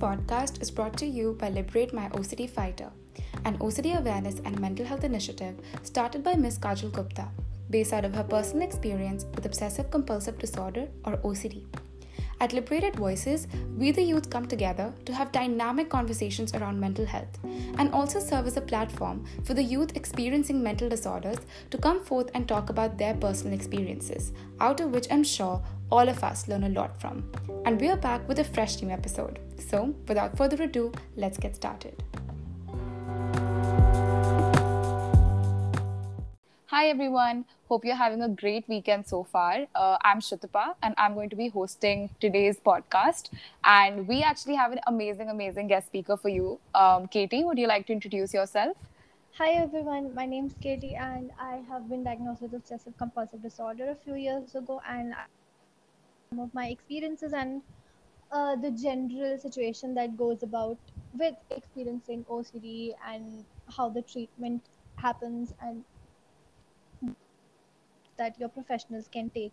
podcast is brought to you by Liberate My OCD Fighter, an OCD awareness and mental health initiative started by Ms. Kajal Gupta, based out of her personal experience with obsessive compulsive disorder or OCD. At Liberated Voices, we the youth come together to have dynamic conversations around mental health and also serve as a platform for the youth experiencing mental disorders to come forth and talk about their personal experiences, out of which I'm sure all of us learn a lot from. And we are back with a fresh new episode. So, without further ado, let's get started. Hi everyone, hope you're having a great weekend so far. Uh, I'm Shutipa and I'm going to be hosting today's podcast. And we actually have an amazing, amazing guest speaker for you. Um, Katie, would you like to introduce yourself? Hi everyone, my name is Katie and I have been diagnosed with obsessive compulsive disorder a few years ago and some of my experiences and uh, the general situation that goes about with experiencing OCD and how the treatment happens and that your professionals can take?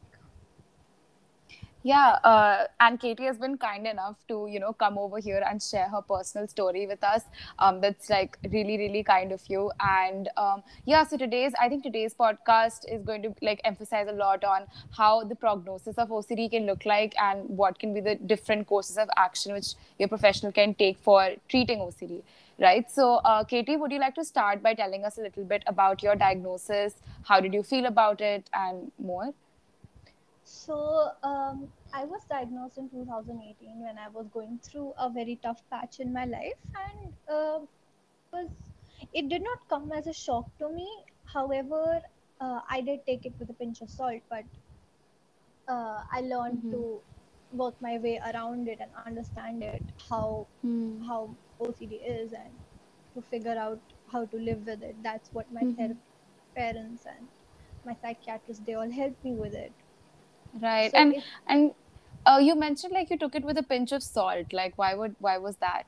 Yeah uh, and katie has been kind enough to you know come over here and share her personal story with us. Um, that's like really really kind of you. And um, yeah so today's i think today's podcast is going to like emphasize a lot on how the prognosis of ocd can look like and what can be the different courses of action which your professional can take for treating ocd right so uh, katie would you like to start by telling us a little bit about your diagnosis how did you feel about it and more so um, I was diagnosed in 2018 when I was going through a very tough patch in my life, and uh, was it did not come as a shock to me. However, uh, I did take it with a pinch of salt, but uh, I learned mm-hmm. to work my way around it and understand it how mm. how OCD is and to figure out how to live with it. That's what my mm-hmm. parents and my psychiatrist they all helped me with it. Right. So and and uh, you mentioned like you took it with a pinch of salt. Like why would why was that?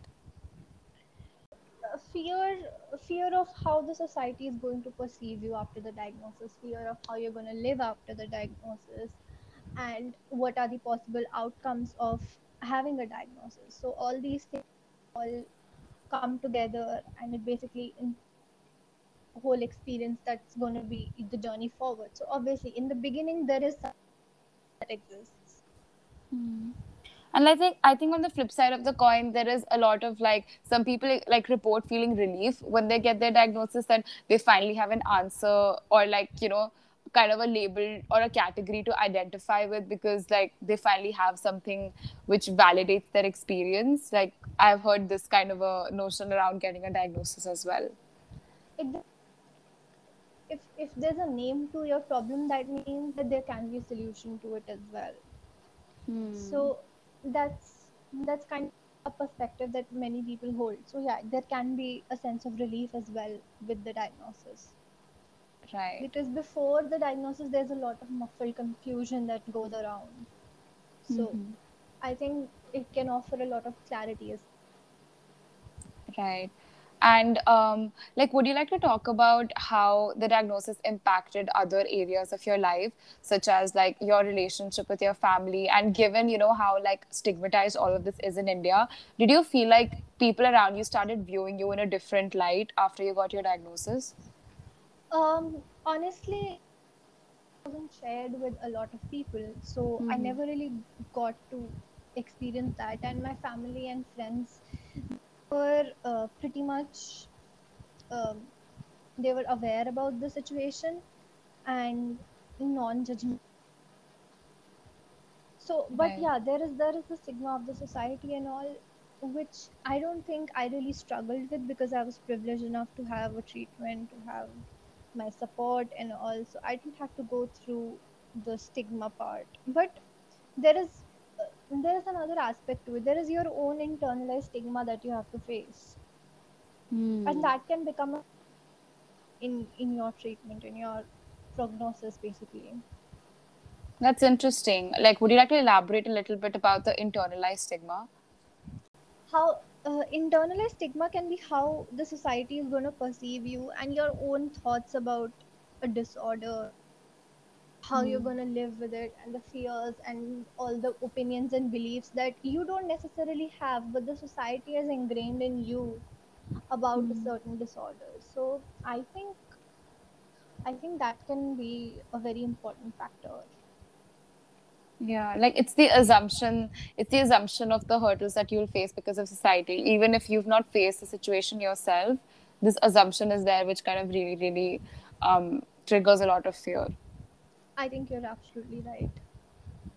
Uh, fear fear of how the society is going to perceive you after the diagnosis fear of how you're going to live after the diagnosis and what are the possible outcomes of having a diagnosis. So all these things all come together and it basically in a whole experience that's going to be the journey forward so obviously in the beginning there is some that exists. Hmm. And I think I think on the flip side of the coin, there is a lot of like some people like report feeling relief when they get their diagnosis that they finally have an answer or like you know kind of a label or a category to identify with because like they finally have something which validates their experience. Like i've heard this kind of a notion around getting a diagnosis as well. It if if there's a name to your problem that means that there can be a solution to it as well. Hmm. so that's that's kind of a perspective that many people hold. So yeah there can be a sense of relief as well with the diagnosis right because before the diagnosis there's a lot of muffled confusion that goes around so mm-hmm. i think it can offer a lot of clarity as right and um, like, would you like to talk about how the diagnosis impacted other areas of your life, such as like your relationship with your family? And given you know how like stigmatized all of this is in India, did you feel like people around you started viewing you in a different light after you got your diagnosis? Um, honestly, wasn't shared with a lot of people, so mm-hmm. I never really got to experience that. And my family and friends were uh, pretty much um, they were aware about the situation and non-judgment so but right. yeah there is there is the stigma of the society and all which i don't think i really struggled with because i was privileged enough to have a treatment to have my support and all so i didn't have to go through the stigma part. But there is there is another aspect to it. There is your own internalized stigma that you have to face. Hmm. and that can become a, in in your treatment in your prognosis basically. That's interesting. Like would you like to elaborate a little bit about the internalized stigma? How uh, internalized stigma can be how the society is going to perceive you and your own thoughts about a disorder how you're going to live with it and the fears and all the opinions and beliefs that you don't necessarily have but the society has ingrained in you about a certain disorder. So i think i think that can be a very important factor yeah like it's the assumption it's the assumption of the hurdles that you'll face because of society. Even if you've not faced the situation yourself this assumption is there which kind of really really um, triggers a lot of fear. I think you're absolutely right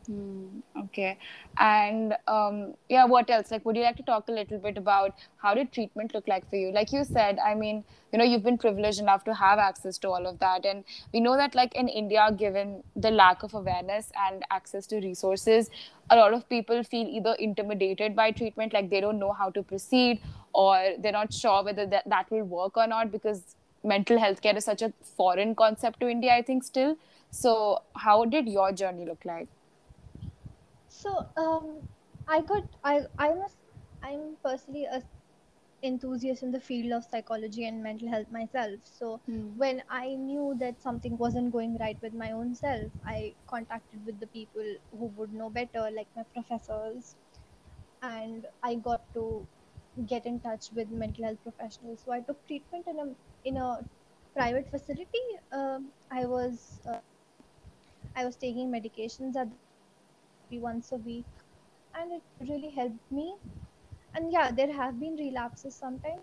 Hmm, okay. And um, yeah, what else? Like, would you like to talk a little bit about how did treatment look like for you? Like you said, I mean, you know, you've been privileged enough to have access to all of that. And we know that, like, in India, given the lack of awareness and access to resources, a lot of people feel either intimidated by treatment, like they don't know how to proceed, or they're not sure whether that, that will work or not because mental health care is such a foreign concept to India, I think, still. So, how did your journey look like? So um i got i i was i'm personally a enthusiast in the field of psychology and mental health myself. So Hmm. when i knew that something wasn't going right with my own self i contacted with the people who would know better like my professors. And i got to get in touch with mental health professionals. So i took treatment in a in a private facility. Um, i was uh, i was taking medications at once a week and it really helped me. And yeah there have been relapses sometimes.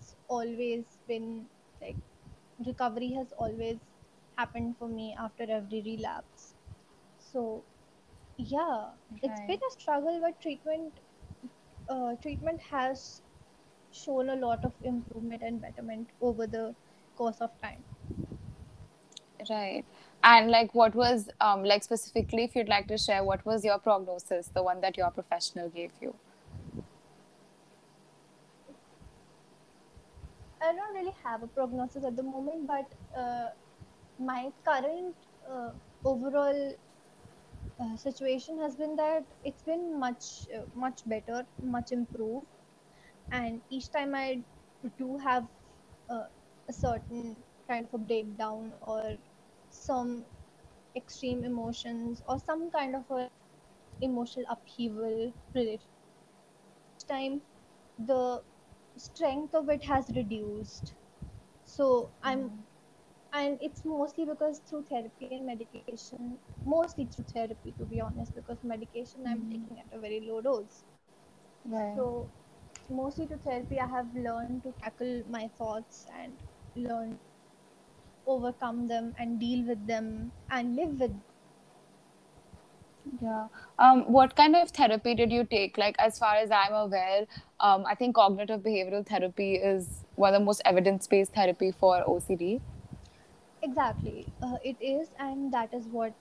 It's always been like recovery has always happened for me after every relapse. So yeah it's been a struggle but treatment uh, treatment has shown a lot of improvement and betterment over the course of time. Right. And like, what was, um, like, specifically, if you'd like to share, what was your prognosis, the one that your professional gave you? I don't really have a prognosis at the moment, but uh, my current uh, overall uh, situation has been that it's been much uh, much better, much improved, and each time I do have uh, a certain kind of a breakdown or some extreme emotions or some kind of a emotional upheaval related. Time the strength of it has reduced. So i'm mm. and it's mostly because through therapy and medication mostly through therapy to be honest because medication i'm mm. taking at a very low dose. Right. so mostly through therapy i have learned to tackle my thoughts and learn overcome them and deal with them and live with Yeah. Um, what kind of therapy did you take? Like, as far as I'm aware, um, I think cognitive behavioral therapy is one of the most evidence-based therapy for OCD. exactly uh, it is and that is what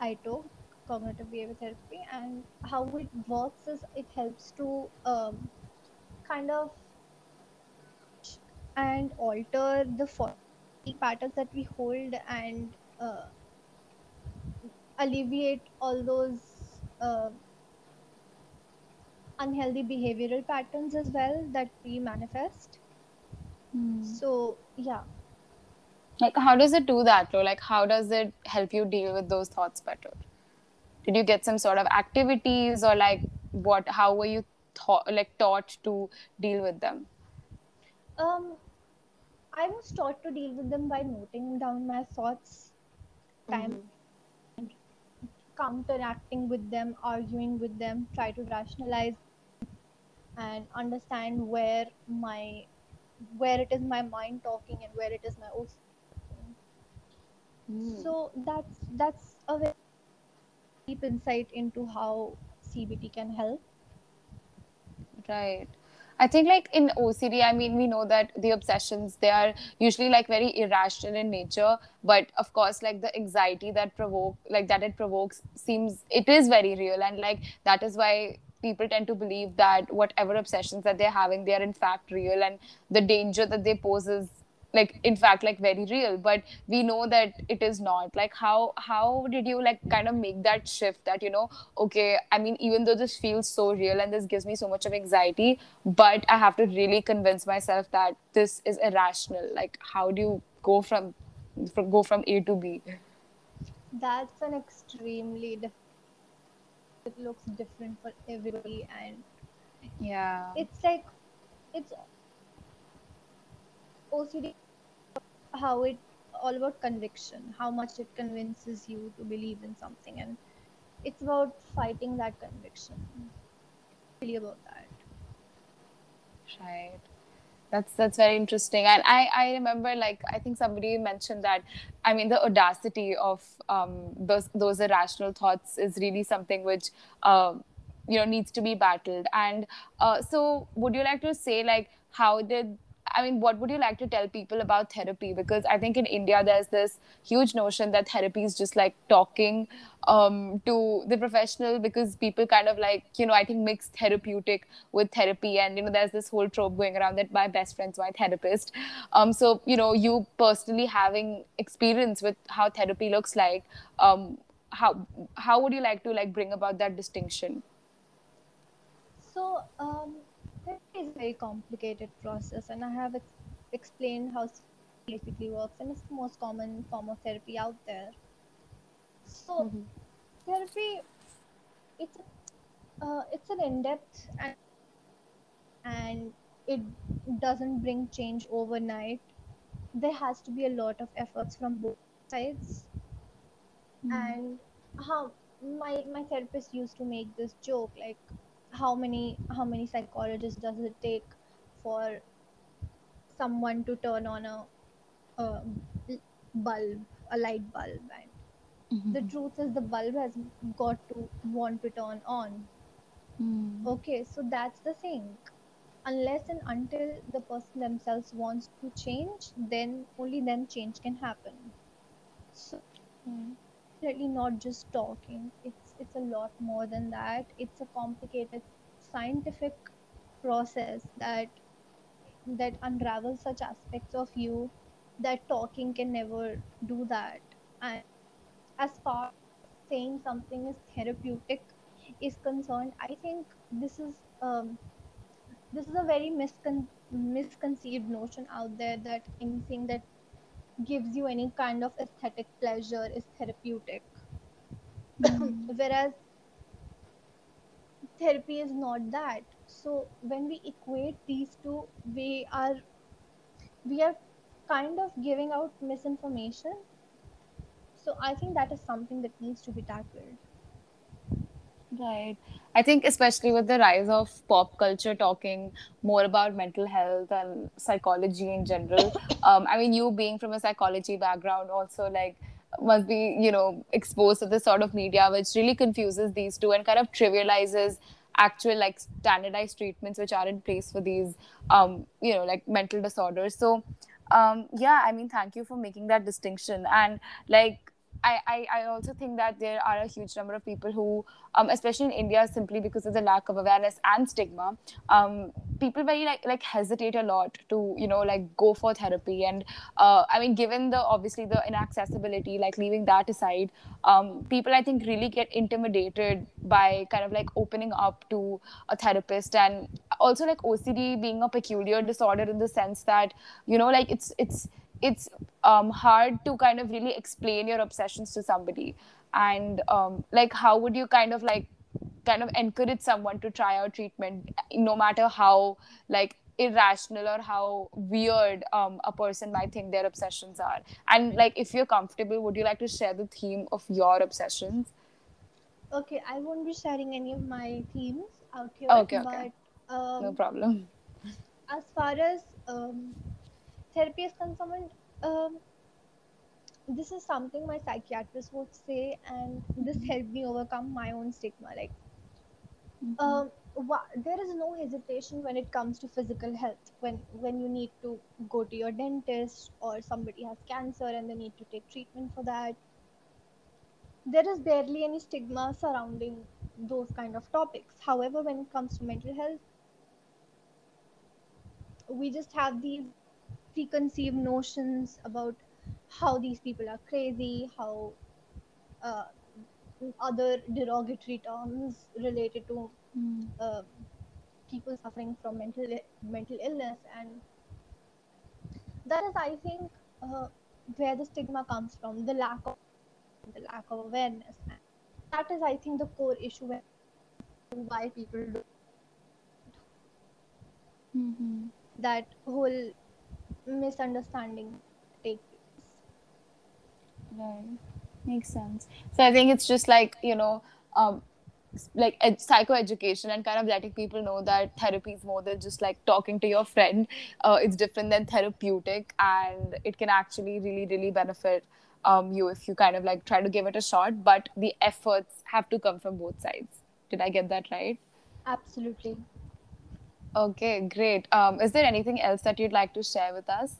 i took cognitive behavior therapy and how it works is it helps to um, kind of and alter the patterns that we hold and uh, alleviate all those uh, unhealthy behavioral patterns as well that we manifest so yeah Like, how does it do that, though? Like, how does it help you deal with those thoughts better? Did you get some sort of activities, or like, what? How were you taught, like, taught to deal with them? um i was taught to deal with them by noting down my thoughts mm-hmm. time counteracting with them arguing with them try to rationalize and understand where my where it is my mind talking and where it is my OCD talking. Mm. So that's that's a very deep insight into how CBT can help. Right. I think like in OCD, I mean, we know that the obsessions, they are usually like very irrational in nature. But of course, like the anxiety that provoke, like that it provokes seems, it is very real. And like that is why people tend to believe that whatever obsessions that they're having, they are in fact real. And the danger that they pose is like in fact like very real but we know that it is not. Like how how did you like kind of make that shift that you know okay i mean even though this feels so real and this gives me so much of anxiety but i have to really convince myself that this is irrational. Like how do you go from, from go from a to b? That's an extremely diff- it looks different for everybody and Yeah. it's like it's OCD how it all about conviction how much it convinces you to believe in something and it's about fighting that conviction really about that Right. That's that's very interesting. And I I remember like I think somebody mentioned that I mean the audacity of um those those irrational thoughts is really something which um you know needs to be battled. And uh, so would you like to say like how did I mean, what would you like to tell people about therapy? Because I think in India there's this huge notion that therapy is just like talking um, to the professional because people kind of like, you know, I think mix therapeutic with therapy. And, you know, there's this whole trope going around that my best friend's my therapist. Um, so, you know, you personally having experience with how therapy looks like, um, how, how would you like to like bring about that distinction? so um is a very complicated process and i have ex- explained how it basically works and it's the most common form of therapy out there. So Mm-hmm. therapy it's uh, it's an in-depth and, and it doesn't bring change overnight. There has to be a lot of efforts from both sides. And how my my therapist used to make this joke like how many how many psychologists does it take for someone to turn on a, a bulb a light bulb? And mm-hmm. the truth is the bulb has got to want to turn on. Mm. Okay so that's the thing. Unless and until the person themselves wants to change then only then change can happen. So mm. definitely not just talking. It's it's a lot more than that. It's a complicated scientific process that that unravels such aspects of you that talking can never do that. And as far as saying something is therapeutic is concerned i think this is um, this is a very miscon- misconceived notion out there that anything that gives you any kind of aesthetic pleasure is therapeutic whereas therapy is not that so when we equate these two we are we are kind of giving out misinformation so i think that is something that needs to be tackled Right. I think especially with the rise of pop culture talking more about mental health and psychology in general. Um, I mean, you being from a psychology background also like must be, you know, exposed to this sort of media which really confuses these two and kind of trivializes actual like standardized treatments which are in place for these um, you know, like mental disorders. So um yeah, I mean thank you for making that distinction. And like I, I, I also think that there are a huge number of people who, um, especially in India, simply because of the lack of awareness and stigma, um, people very like like hesitate a lot to you know like go for therapy. And uh, I mean, given the obviously the inaccessibility, like leaving that aside, um, people I think really get intimidated by kind of like opening up to a therapist, and also like OCD being a peculiar disorder in the sense that you know like it's it's it's um, hard to kind of really explain your obsessions to somebody. And um, like how would you kind of like kind of encourage someone to try out treatment no matter how like irrational or how weird um, a person might think their obsessions are? And like if you're comfortable would you like to share the theme of your obsessions? Okay i won't be sharing any of my themes out here Okay, okay. but um, no problem. as far as um, therapy is concerned, um, this is something my psychiatrist would say, and this helped me overcome my own stigma. Like, um, wha- there is no hesitation when it comes to physical health. When when you need to go to your dentist or somebody has cancer and they need to take treatment for that, there is barely any stigma surrounding those kind of topics. However, when it comes to mental health, we just have these preconceived notions about how these people are crazy, how uh, other derogatory terms related to uh, people suffering from mental mental illness, and that is, I think, uh, where the stigma comes from. The lack of the lack of awareness. That is, I think, the core issue why people do Mm-hmm. that whole misunderstanding take place. Right. Makes sense. So I think it's just like, you know, um, like ed- psychoeducation and kind of letting people know that therapy is more than just like talking to your friend. Uh, it's different than therapeutic and it can actually really, really benefit um, you if you kind of like try to give it a shot. But the efforts have to come from both sides. Did I get that right? Absolutely. Okay, great. Um, is there anything else that you'd like to share with us?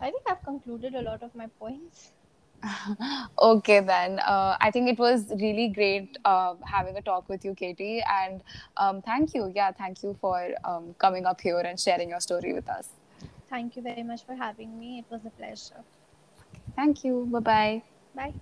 I think I've concluded a lot of my points. Okay, then. Uh, I think it was really great uh, having a talk with you, Katie. And um, thank you. Yeah, thank you for um, coming up here and sharing your story with us. Thank you very much for having me. It was a pleasure. Thank you. Bye bye. Bye.